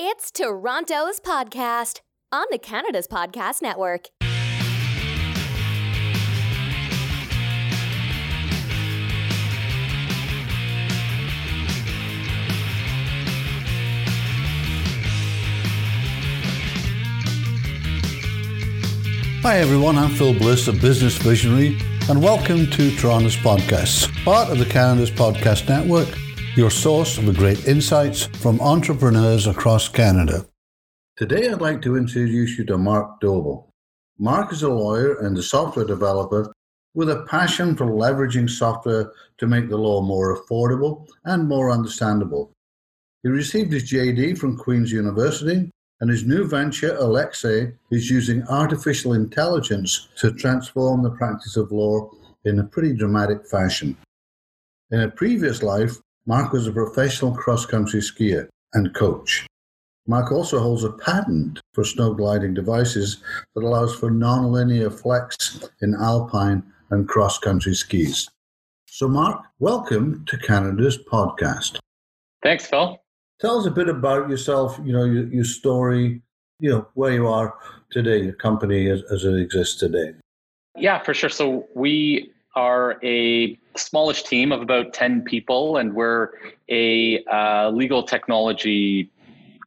It's Toronto's podcast on the Canada's Podcast Network. Hi everyone, I'm Phil Bliss, a business visionary, and welcome to Toronto's Podcasts, part of the Canada's Podcast Network, your source of great insights from entrepreneurs across Canada. Today I'd like to introduce you to Mark Doble. Mark is a lawyer and a software developer with a passion for leveraging software to make the law more affordable and more understandable. He received his JD from Queen's University and his new venture, Alexsei, is using artificial intelligence to transform the practice of law in a pretty dramatic fashion. In a previous life, Mark was a professional cross country skier and coach. Mark also holds a patent for snow gliding devices that allows for non-linear flex in alpine and cross country skis. So, Mark, welcome to Canada's podcast. Thanks, Phil. Tell us a bit about yourself, you know, your, your story, you know, where you are today, your company as, as it exists today. Yeah, for sure. So we are a smallish team of about 10 people, and we're a uh, legal technology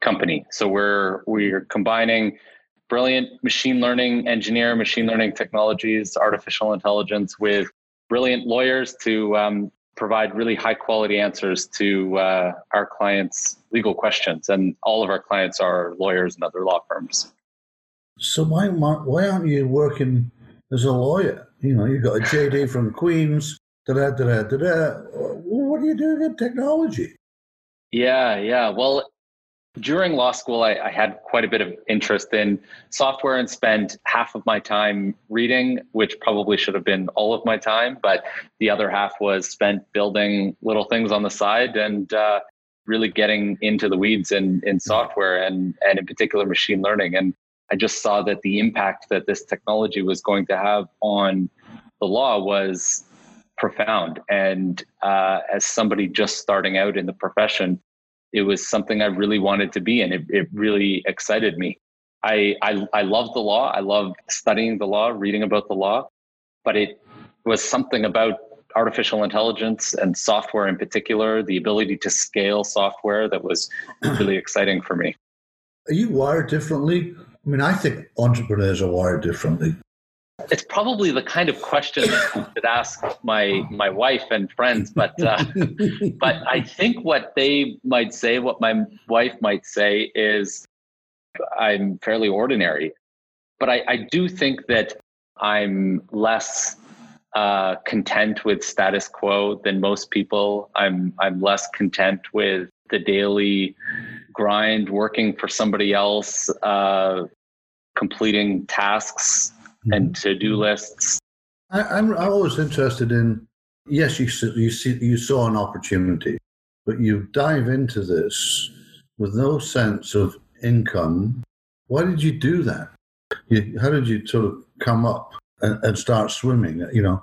company. So we're we're combining brilliant machine learning engineer, machine learning technologies, artificial intelligence with brilliant lawyers to um, provide really high quality answers to uh, our clients' legal questions. And all of our clients are lawyers and other law firms. So why why aren't you working as a lawyer? You know, you've got a JD from Queens. Da da da da da. What are you doing in technology? Yeah, yeah. Well, during law school, I, I, had quite a bit of interest in software and spent half of my time reading, which probably should have been all of my time, but the other half was spent building little things on the side and uh, really getting into the weeds in, in software and, and in particular machine learning. And I just saw that the impact that this technology was going to have on the law was profound. And uh, as somebody just starting out in the profession, it was something I really wanted to be, and it, it really excited me. I, I I love the law. I love studying the law, reading about the law, but it was something about artificial intelligence and software in particular, the ability to scale software that was really exciting for me. Are you wired differently? I mean, I think entrepreneurs are wired differently. It's probably the kind of question that ask my my wife and friends, but uh, but I think what they might say, what my wife might say, is I'm fairly ordinary, but I, I do think that I'm less uh, content with status quo than most people. I'm I'm less content with the daily grind, working for somebody else, uh, completing tasks and to do lists. I, am always interested in. Yes, you you see you saw an opportunity, but you dive into this with no sense of income. Why did you do that? You, how did you sort of come up and, and start swimming? You know,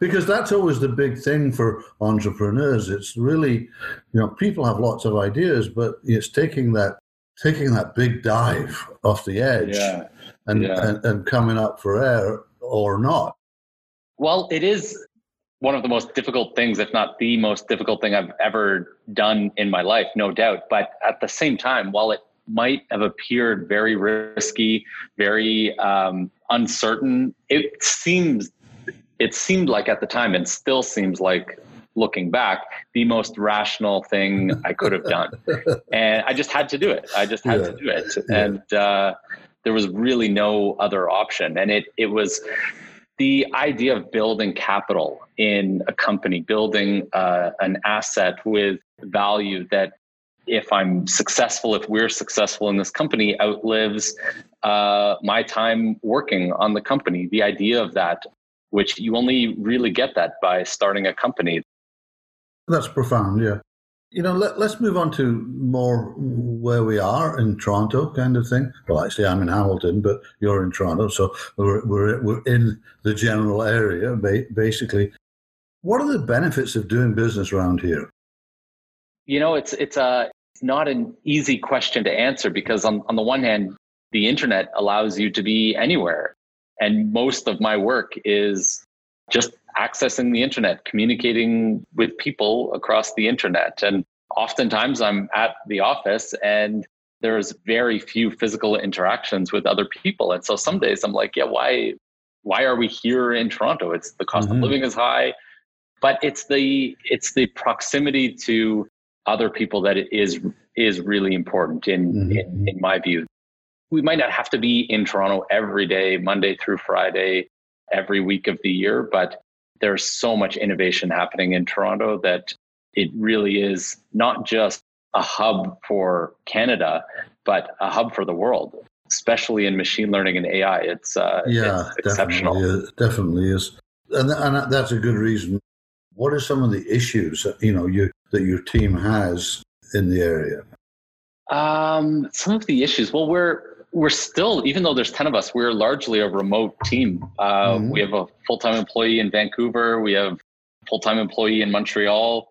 because that's always the big thing for entrepreneurs. It's really, you know, people have lots of ideas, but it's taking that taking that big dive off the edge. Yeah and, yeah. and, and coming up for air or not? Well, it is one of the most difficult things, if not the most difficult thing I've ever done in my life, no doubt. But at the same time, while it might have appeared very risky, very um, uncertain, it seems it seemed like at the time, and still seems like looking back, the most rational thing I could have done. and I just had to do it. I just had yeah. to do it. Yeah. And uh, there was really no other option. And it it was the idea of building capital in a company, building uh, an asset with value that if I'm successful, if we're successful in this company, outlives uh, my time working on the company. The idea of that, which you only really get that by starting a company. That's profound, yeah. You know, let, us move on to more where we are in Toronto, kind of thing. Well, actually, I'm in Hamilton, but you're in Toronto, so we're we're, we're in the general area, basically. What are the benefits of doing business around here? You know, it's it's a it's not an easy question to answer because on, on the one hand, the internet allows you to be anywhere. And most of my work is just accessing the internet, communicating with people across the internet. And oftentimes I'm at the office and there's very few physical interactions with other people. And so some days I'm like, yeah, why why are we here in Toronto? It's the cost mm-hmm. of living is high, but it's the it's the proximity to other people that is is really important in, mm-hmm. in in my view. We might not have to be in Toronto every day, Monday through Friday, every week of the year, but there's so much innovation happening in Toronto that it really is not just a hub for Canada, but a hub for the world, especially in machine learning and AI. It's uh, yeah, it's exceptional. Definitely is, definitely is, and and that's a good reason. What are some of the issues that, you know you that your team has in the area? Um, some of the issues. Well, we're we're still, even though there's 10 of us, we're largely a remote team. Uh, mm-hmm. We have a full time employee in Vancouver, we have full time employee in Montreal.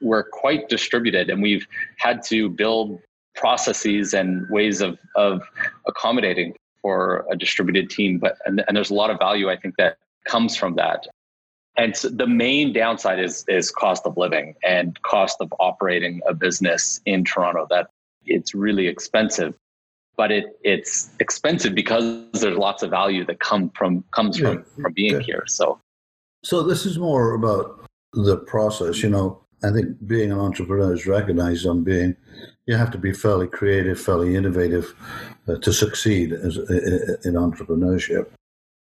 We're quite distributed, and we've had to build processes and ways of, of accommodating for a distributed team. But and, and there's a lot of value I think that comes from that. And so the main downside is is cost of living and cost of operating a business in Toronto. That it's really expensive but it it's expensive because there's lots of value that come from comes yeah. from from being yeah. here. So, so this is more about the process. You know, I think being an entrepreneur is recognized on being you have to be fairly creative, fairly innovative uh, to succeed as, in entrepreneurship.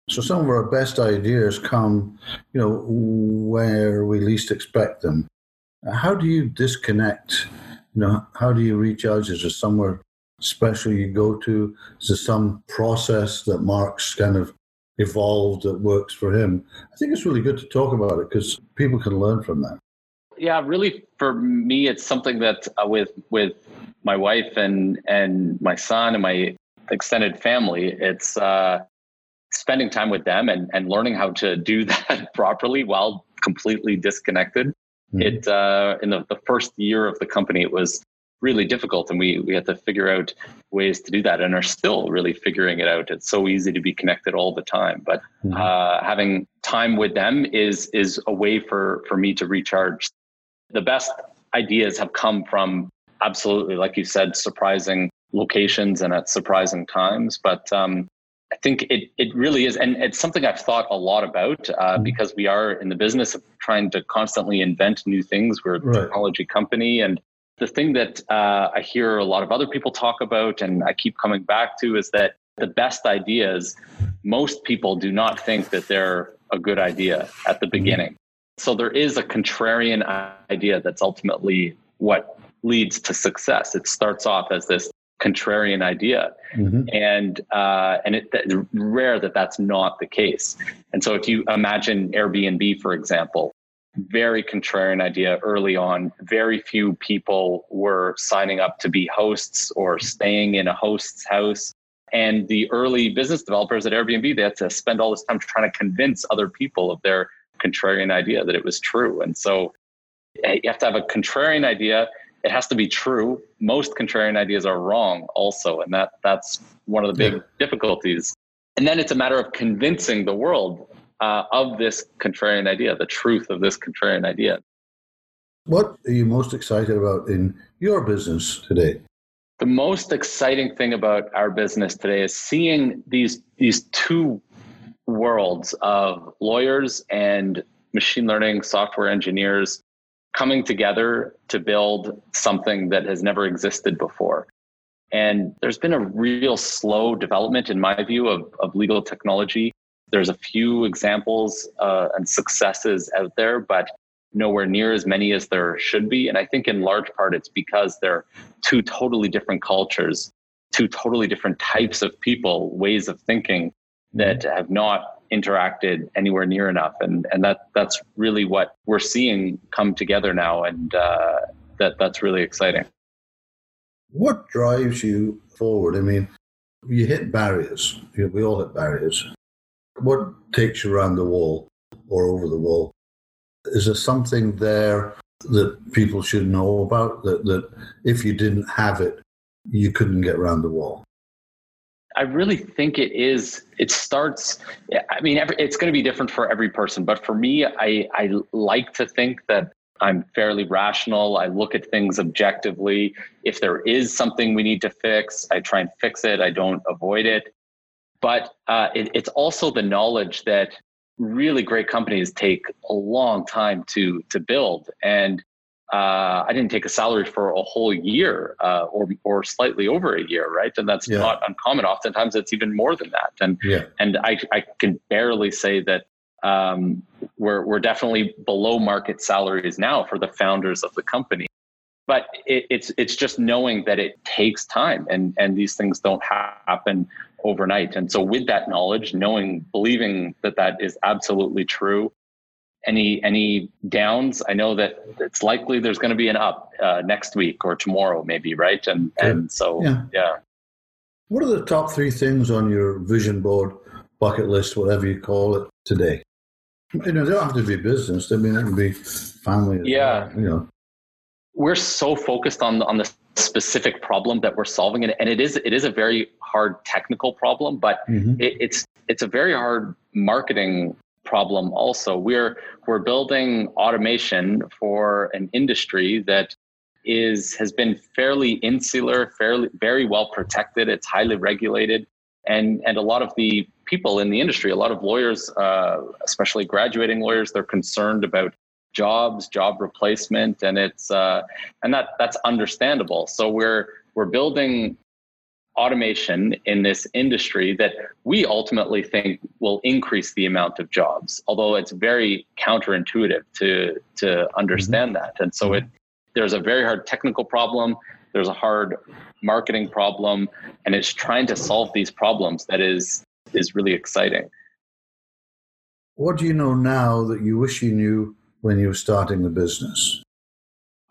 So some of our best ideas come, you know, where we least expect them. How do you disconnect? You know, how do you reach out? Is there somewhere special you go to? Is there some process that Mark's kind of evolved that works for him? I think it's really good to talk about it because people can learn from that. Yeah, really, for me, it's something that uh, with with my wife and and my son and my extended family, it's uh, spending time with them and and learning how to do that properly while completely disconnected. Mm-hmm. It uh, in the, the first year of the company, it was really difficult and we we had to figure out ways to do that and are still really figuring it out it's so easy to be connected all the time but mm-hmm. uh, having time with them is is a way for for me to recharge the best ideas have come from absolutely like you said surprising locations and at surprising times but um, I think it it really is, and it's something I've thought a lot about uh, mm-hmm. because we are in the business of trying to constantly invent new things. We're a right. technology company, and the thing that uh, I hear a lot of other people talk about, and I keep coming back to, is that the best ideas, most people do not think that they're a good idea at the mm-hmm. beginning. So there is a contrarian idea that's ultimately what leads to success. It starts off as this contrarian idea, mm-hmm. and uh, and it, it's rare that that's not the case. And so if you imagine Airbnb, for example, very contrarian idea early on. Very few people were signing up to be hosts or staying in a host's house. And the early business developers at Airbnb, they had to spend all this time trying to convince other people of their contrarian idea that it was true. And so eh, you have to have a contrarian idea. It has to be true. Most contrarian ideas are wrong also. And that that's one of the big yeah. difficulties. And then it's a matter of convincing the world uh, of this contrarian idea, the truth of this contrarian idea. What are you most excited about in your business today? The most exciting thing about our business today is seeing these these two worlds of lawyers and machine learning software engineers coming together to build something that has never existed before. And there's been a real slow development, in my view, of, of legal technology there's a few examples uh, and successes out there, but nowhere near as many as there should be. And I think in large part it's because they're two totally different cultures, two totally different types of people, ways of thinking that have not interacted anywhere near enough. And and that that's really what we're seeing come together now, and uh, that that's really exciting. What drives you forward? I mean, you hit barriers. We all hit barriers. What takes you around the wall or over the wall? Is there something there that people should know about that, that if you didn't have it, you couldn't get around the wall? I really think it is. It starts. I mean, every, it's going to be different for every person, but for me, I I like to think that I'm fairly rational. I look at things objectively. If there is something we need to fix, I try and fix it. I don't avoid it. But uh, it, it's also the knowledge that really great companies take a long time to to build, and uh, I didn't take a salary for a whole year uh, or or slightly over a year, right? And that's yeah. not uncommon. Oftentimes, it's even more than that. And yeah. and I I can barely say that um, we're we're definitely below market salaries now for the founders of the company. But it, it's it's just knowing that it takes time, and and these things don't happen overnight. And so, with that knowledge, knowing, believing that that is absolutely true, any any downs? I know that it's likely there's going to be an up uh, next week or tomorrow maybe right? And and so yeah. yeah. What are the top three things on your vision board bucket list whatever you call it today? You know they don't have to be business. I mean it can be family yeah. you know. We're so focused on on the specific problem that we're solving and, and it is it is a very hard technical problem but mm-hmm. it, it's it's a very hard marketing problem also. We're we're building automation for an industry that is has been fairly insular, fairly very well protected. It's highly regulated, and and a lot of the people in the industry, a lot of lawyers, uh, especially graduating lawyers, they're concerned about jobs, job replacement, and it's uh, and that that's understandable. So we're we're building automation in this industry that we ultimately think will increase the amount of jobs although it's very counterintuitive to to understand mm-hmm. that. And so it there's a very hard technical problem there's a hard marketing problem and it's trying to solve these problems that is is really exciting. What do you know now that you wish you knew when you were starting the business?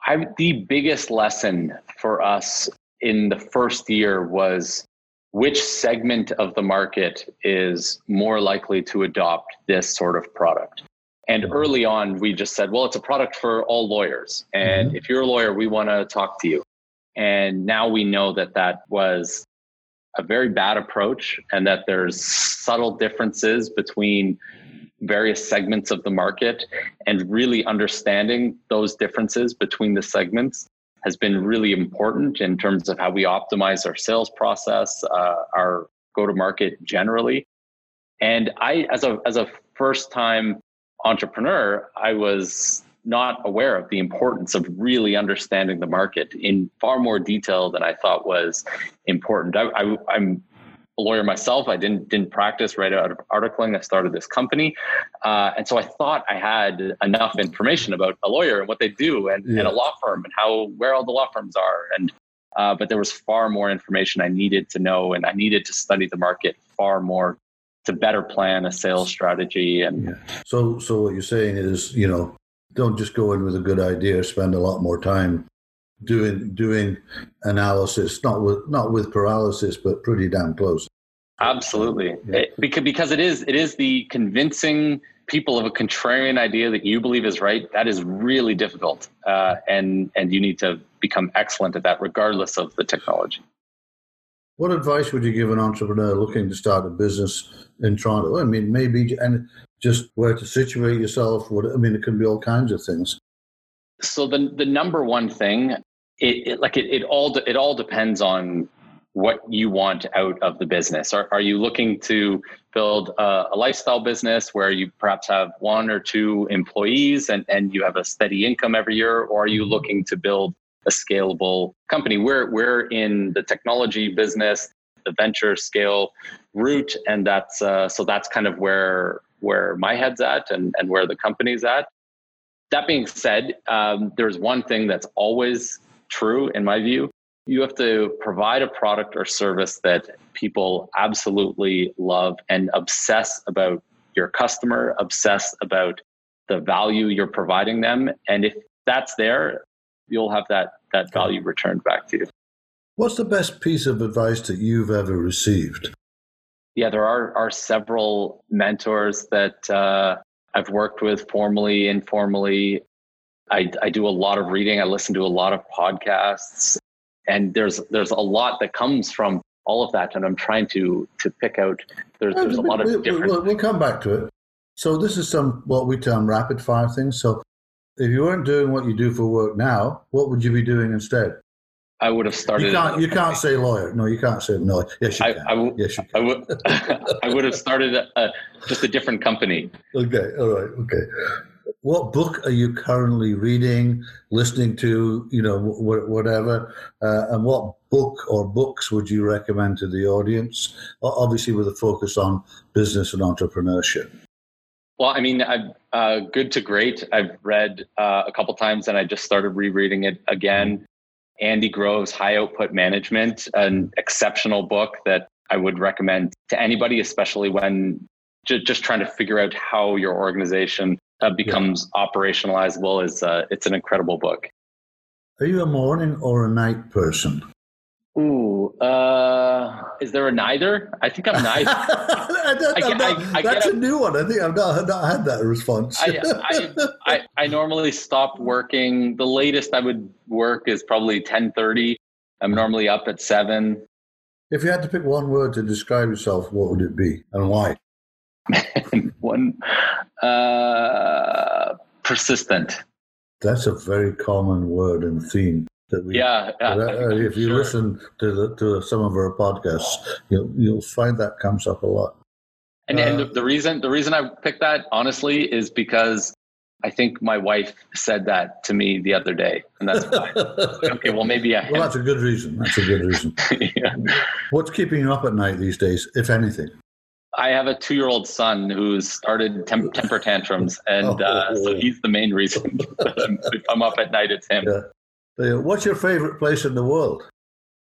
I, the biggest lesson for us in the first year was which segment of the market is more likely to adopt this sort of product. And mm-hmm. early on, we just said, well, it's a product for all lawyers. And mm-hmm. if you're a lawyer, we want to talk to you. And now we know that that was a very bad approach and that there's subtle differences between various segments of the market and really understanding those differences between the segments has been really important in terms of how we optimize our sales process, uh, our go to market generally. And I, as a as a first time entrepreneur, I was not aware of the importance of really understanding the market in far more detail than I thought was important. I, I'm a lawyer myself. I didn't didn't practice right out of articling. I started this company, uh, and so I thought I had enough information about a lawyer and what they do, and, yeah. and a law firm, and how where all the law firms are. And uh, but there was far more information I needed to know, and I needed to study the market far more to better plan a sales strategy. And yeah. so, so what you're saying is, you know, don't just go in with a good idea. Spend a lot more time doing doing analysis, not with not with paralysis, but pretty damn close. Absolutely, yeah. it, because because it is it is the convincing people of a contrarian idea that you believe is right. That is really difficult, uh, and and you need to become excellent at that, regardless of the technology. What advice would you give an entrepreneur looking to start a business in Toronto? I mean, maybe and just where to situate yourself. What I mean, it can be all kinds of things. So the the number one thing, it, it like it, it all it all depends on what you want out of the business. Are, are you looking to build a, a, lifestyle business where you perhaps have one or two employees and, and you have a steady income every year? Or are you mm-hmm. looking to build a scalable company? We're, we're in the technology business, the venture scale route. And that's, uh, so that's kind of where, where my head's at and, and where the company's at. That being said, um, there's one thing that's always true in my view. You have to provide a product or service that people absolutely love and obsess about your customer, obsess about the value you're providing them. And if that's there, you'll have that, that value returned back to you. What's the best piece of advice that you've ever received? Yeah, there are, are several mentors that uh, I've worked with formally, informally. I, I do a lot of reading. I listen to a lot of podcasts, and there's there's a lot that comes from all of that. And I'm trying to to pick out. There's there's a lot of different. We'll, we'll come back to it. So this is some what we term rapid fire things. So if you weren't doing what you do for work now, what would you be doing instead? I would have started. You can't. You can't say lawyer. No, you can't say no. Yes, you I, can. I w- yes, you can. I would. I would have started a, a, just a different company. Okay. All right. Okay. What book are you currently reading, listening to? You know, wh- whatever. Uh, and what book or books would you recommend to the audience? Obviously, with a focus on business and entrepreneurship. Well, I mean, I've, uh, Good to Great. I've read uh, a couple times, and I just started rereading it again. Andy Grove's High Output Management, an exceptional book that I would recommend to anybody, especially when j- just trying to figure out how your organization uh, becomes yeah. operationalizable. Is uh, it's an incredible book. Are you a morning or a night person? Ooh, uh, is there a neither? I think I'm neither. I, I, not, I, that's a new one. I think I've not, not had that response. I, I, normally stop working. The latest I would work is probably 1030. I'm normally up at seven. If you had to pick one word to describe yourself, what would it be and why? one, uh, persistent. That's a very common word and theme that we yeah, yeah uh, if you sure. listen to the, to some of our podcasts you'll you'll find that comes up a lot and, uh, and the, the reason the reason i picked that honestly is because I think my wife said that to me the other day, and that's why. okay, well, maybe I. Well, that's a good reason. That's a good reason. yeah. What's keeping you up at night these days, if anything? I have a two-year-old son who's started temp- temper tantrums, and oh, uh, so he's the main reason. if I'm up at night, it's him. Yeah. What's your favorite place in the world?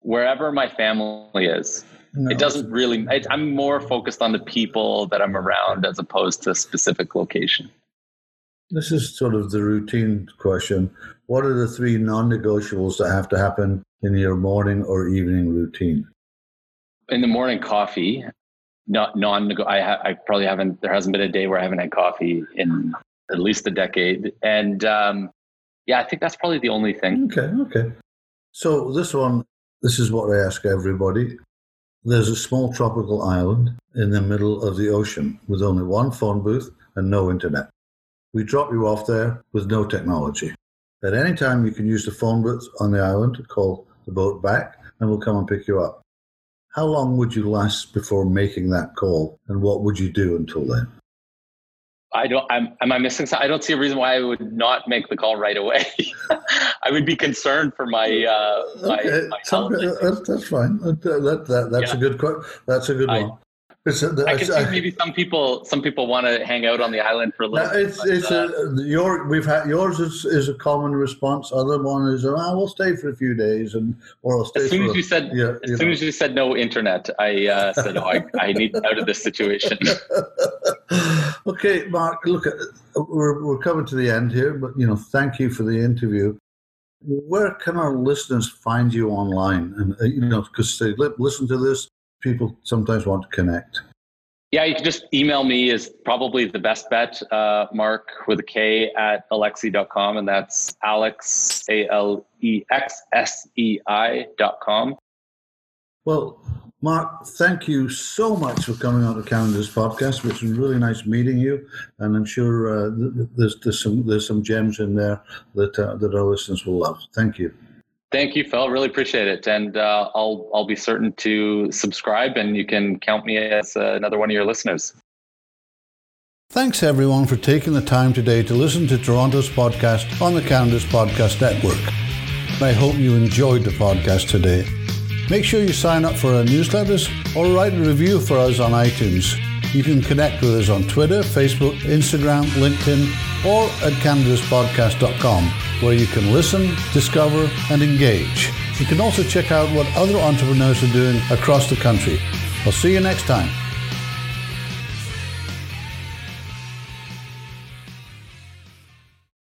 Wherever my family is. No. It doesn't really, it, I'm more focused on the people that I'm around as opposed to a specific location. This is sort of the routine question. What are the three non negotiables that have to happen in your morning or evening routine? In the morning, coffee. Not non I, ha- I probably haven't, there hasn't been a day where I haven't had coffee in at least a decade. And um, yeah, I think that's probably the only thing. Okay, okay. So this one, this is what I ask everybody. There's a small tropical island in the middle of the ocean with only one phone booth and no internet. We drop you off there with no technology. At any time, you can use the phone booth on the island to call the boat back and we'll come and pick you up. How long would you last before making that call and what would you do until then? I don't. I'm, am I missing something? I don't see a reason why I would not make the call right away. I would be concerned for my uh, my, okay. my Some, uh, that's, uh, that's, fine. Uh, that, that, that's yeah. a good. That's a good I, one. It's a, I can see maybe some people some people want to hang out on the island for a little. It's bit, it's uh, a, your we've had yours is, is a common response. Other one is oh, we'll stay for a few days and or I'll stay. As soon as a, you said yeah, as soon know. as you said no internet, I uh, said oh I, I need out of this situation. okay, Mark. Look, we're we're coming to the end here, but you know, thank you for the interview. Where can our listeners find you online? And uh, you know, because they listen to this people sometimes want to connect? Yeah, you can just email me is probably the best bet, uh, Mark with a K at alexsei.com. And that's Alex, A L E X S E I dot com. Well, Mark, thank you so much for coming on to Canada's podcast. It's been really nice meeting you, and I'm sure uh, there's, there's some there's some gems in there that uh, that our listeners will love. Thank you. Thank you, Phil. Really appreciate it, and uh, I'll I'll be certain to subscribe, and you can count me as uh, another one of your listeners. Thanks everyone for taking the time today to listen to Toronto's podcast on the Canada's Podcast Network. I hope you enjoyed the podcast today. Make sure you sign up for our newsletters or write a review for us on iTunes. You can connect with us on Twitter, Facebook, Instagram, LinkedIn, or at canadaspodcast.com, where you can listen, discover, and engage. You can also check out what other entrepreneurs are doing across the country. I'll see you next time.